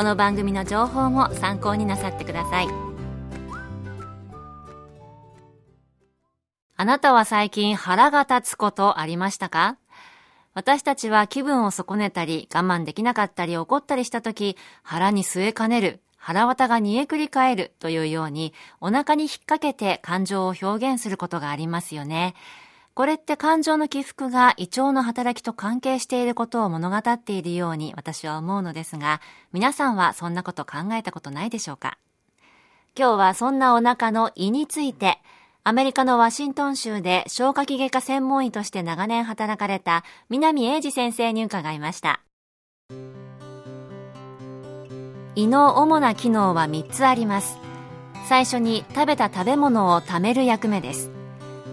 この番組の情報も参考になさってくださいあなたは最近腹が立つことありましたか？私たちは気分を損ねたり我慢できなかったり怒ったりした時腹に据えかねる腹渡が煮えくり返るというようにお腹に引っ掛けて感情を表現することがありますよね。これって感情の起伏が胃腸の働きと関係していることを物語っているように私は思うのですが、皆さんはそんなこと考えたことないでしょうか？今日はそんなお腹の胃について、アメリカのワシントン州で消化器外科専門医として長年働かれた南英二先生に伺いました。胃の主な機能は3つあります。最初に食べた食べ物を貯める役目です。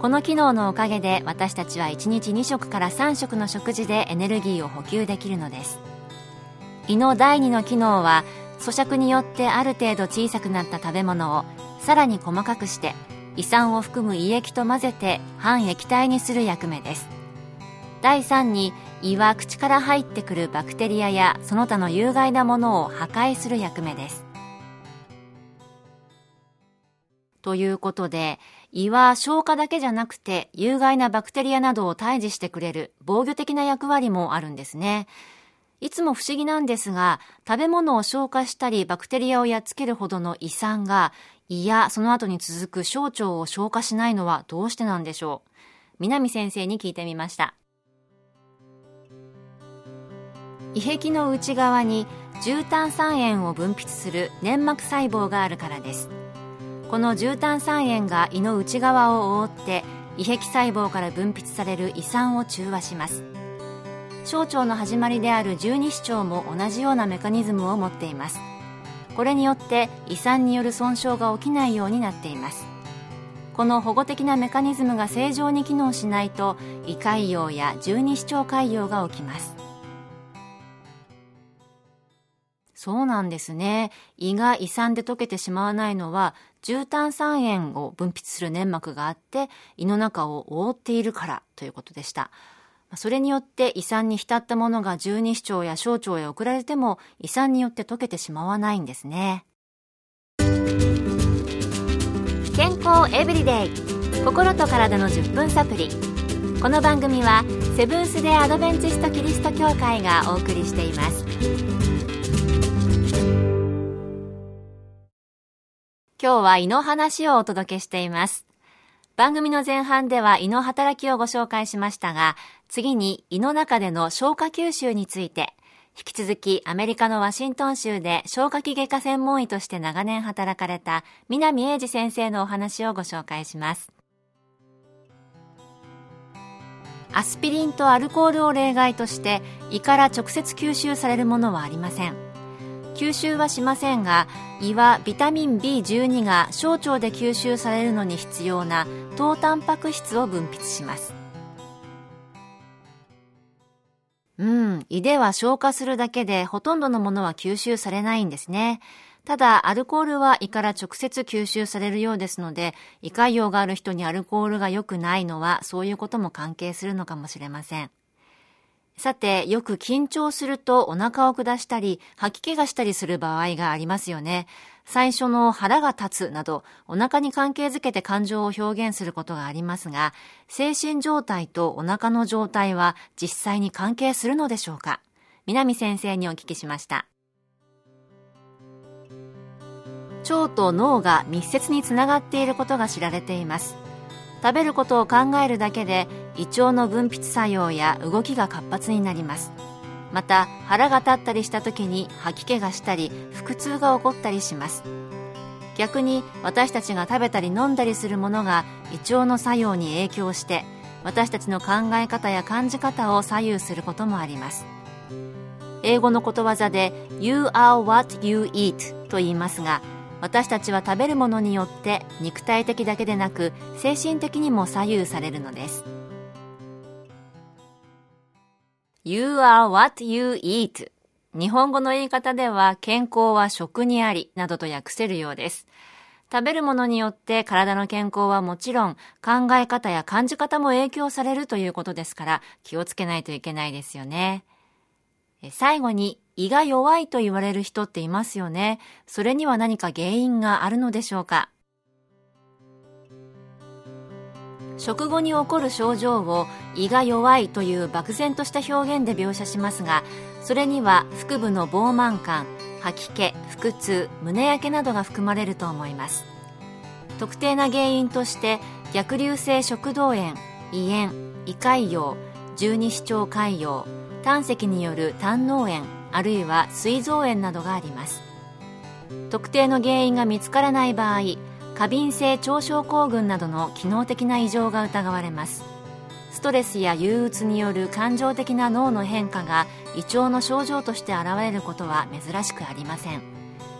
この機能のおかげで私たちは1日2食から3食の食事でエネルギーを補給できるのです。胃の第2の機能は咀嚼によってある程度小さくなった食べ物をさらに細かくして胃酸を含む胃液と混ぜて半液体にする役目です。第3に胃は口から入ってくるバクテリアやその他の有害なものを破壊する役目です。ということで胃は消化だけじゃなくて有害なバクテリアなどを退治してくれる防御的な役割もあるんですね。いつも不思議なんですが、食べ物を消化したりバクテリアをやっつけるほどの胃酸が胃やその後に続く小腸を消化しないのはどうしてなんでしょう南先生に聞いてみました。胃壁の内側に重炭酸塩を分泌する粘膜細胞があるからです。この重炭酸塩が胃の内側を覆って胃壁細胞から分泌される胃酸を中和します。小腸の始まりである十二指腸も同じようなメカニズムを持っています。これによって胃酸による損傷が起きないようになっています。この保護的なメカニズムが正常に機能しないと胃潰瘍や十二指腸潰瘍が起きます。そうなんですね。胃が胃酸で溶けてしまわないのは、重炭酸塩を分泌する粘膜があって、胃の中を覆っているからということでした。それによって胃酸に浸ったものが十二指腸や小腸へ送られても胃酸によって溶けてしまわないんですね。健康エブリデイ心と体の10分サプリこの番組はセブンス・デ・アドベンチスト・キリスト教会がお送りしています今日は胃の話をお届けしています。番組の前半では胃の働きをご紹介しましたが、次に胃の中での消化吸収について、引き続きアメリカのワシントン州で消化器外科専門医として長年働かれた南英二先生のお話をご紹介します。アスピリンとアルコールを例外として胃から直接吸収されるものはありません。吸収はしませんが胃はビタミン B12 が小腸で吸収されるのに必要な糖タンパク質を分泌しますうん胃では消化するだけでほとんどのものは吸収されないんですねただ、アルコールは胃から直接吸収されるようですので、胃潰瘍がある人にアルコールが良くないのは、そういうことも関係するのかもしれません。さて、よく緊張するとお腹を下したり、吐き気がしたりする場合がありますよね。最初の腹が立つなど、お腹に関係づけて感情を表現することがありますが、精神状態とお腹の状態は実際に関係するのでしょうか？南先生にお聞きしました。腸と脳が密接につながっていることが知られています食べることを考えるだけで胃腸の分泌作用や動きが活発になります。また腹が立ったりした時に吐き気がしたり腹痛が起こったりします。逆に私たちが食べたり飲んだりするものが胃腸の作用に影響して私たちの考え方や感じ方を左右することもあります。英語のことわざで You are what you eat と言いますが私たちは食べるものによって肉体的だけでなく精神的にも左右されるのです。You are what you eat 日本語の言い方では健康は食にありなどと訳せるようです食べるものによって体の健康はもちろん考え方や感じ方も影響されるということですから気をつけないといけないですよね。最後に胃が弱いと言われる人っていますよね。それには何か原因があるのでしょうか？食後に起こる症状を胃が弱いという漠然とした表現で描写しますがそれには腹部の膨満感吐き気腹痛胸焼けなどが含まれると思います。特定な原因として逆流性食道炎胃炎胃潰瘍十二指腸潰瘍胆石による胆嚢炎あるいは膵臓炎などがあります。特定の原因が見つからない場合過敏性腸症候群などの機能的な異常が疑われます。ストレスや憂鬱による感情的な脳の変化が胃腸の症状として現れることは珍しくありません。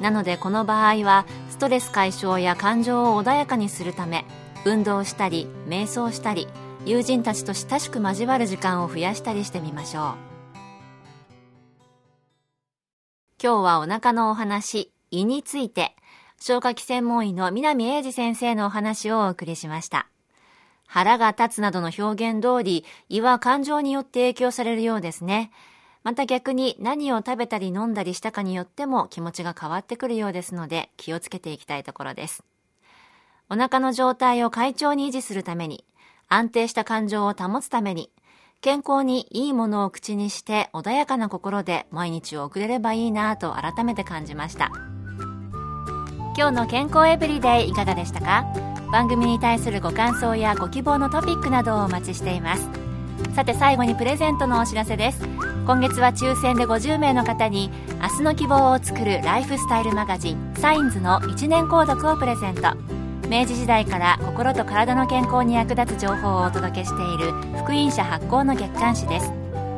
なのでこの場合はストレス解消や感情を穏やかにするため運動したり瞑想したり友人たちと親しく交わる時間を増やしたりしてみましょう。今日はお腹のお話胃について。消化器専門医の南英二先生のお話をお送りしました腹が立つなどの表現通り胃は感情によって影響されるようですねまた逆に何を食べたり飲んだりしたかによっても気持ちが変わってくるようですので気をつけていきたいところです。お腹の状態を快調に維持するために、安定した感情を保つために、健康にいいものを口にして穏やかな心で毎日を送れればいいなぁと改めて感じました。今日の健康エブリデイいかがでしたか？番組に対するご感想やご希望のトピックなどをお待ちしています。さて最後にプレゼントのお知らせです。今月は抽選で50名の方に明日の希望を作るライフスタイルマガジンサインズの1年購読をプレゼント明治時代から心と体の健康に役立つ情報をお届けしている福音社発行の月刊誌です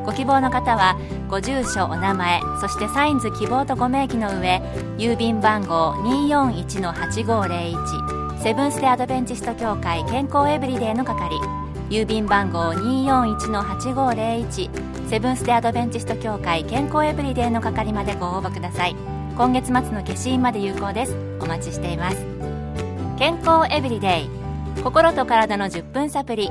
ご希望の方はご住所お名前そしてサインズ希望とご名義の上郵便番号241-8501セブンス・デ・アドベンチスト協会健康エブリデイの係郵便番号241-8501セブンス・デ・アドベンチスト協会健康エブリデイの係までご応募ください。今月末の消印まで有効です。お待ちしています。健康エブリデイ心と体の10分サプリ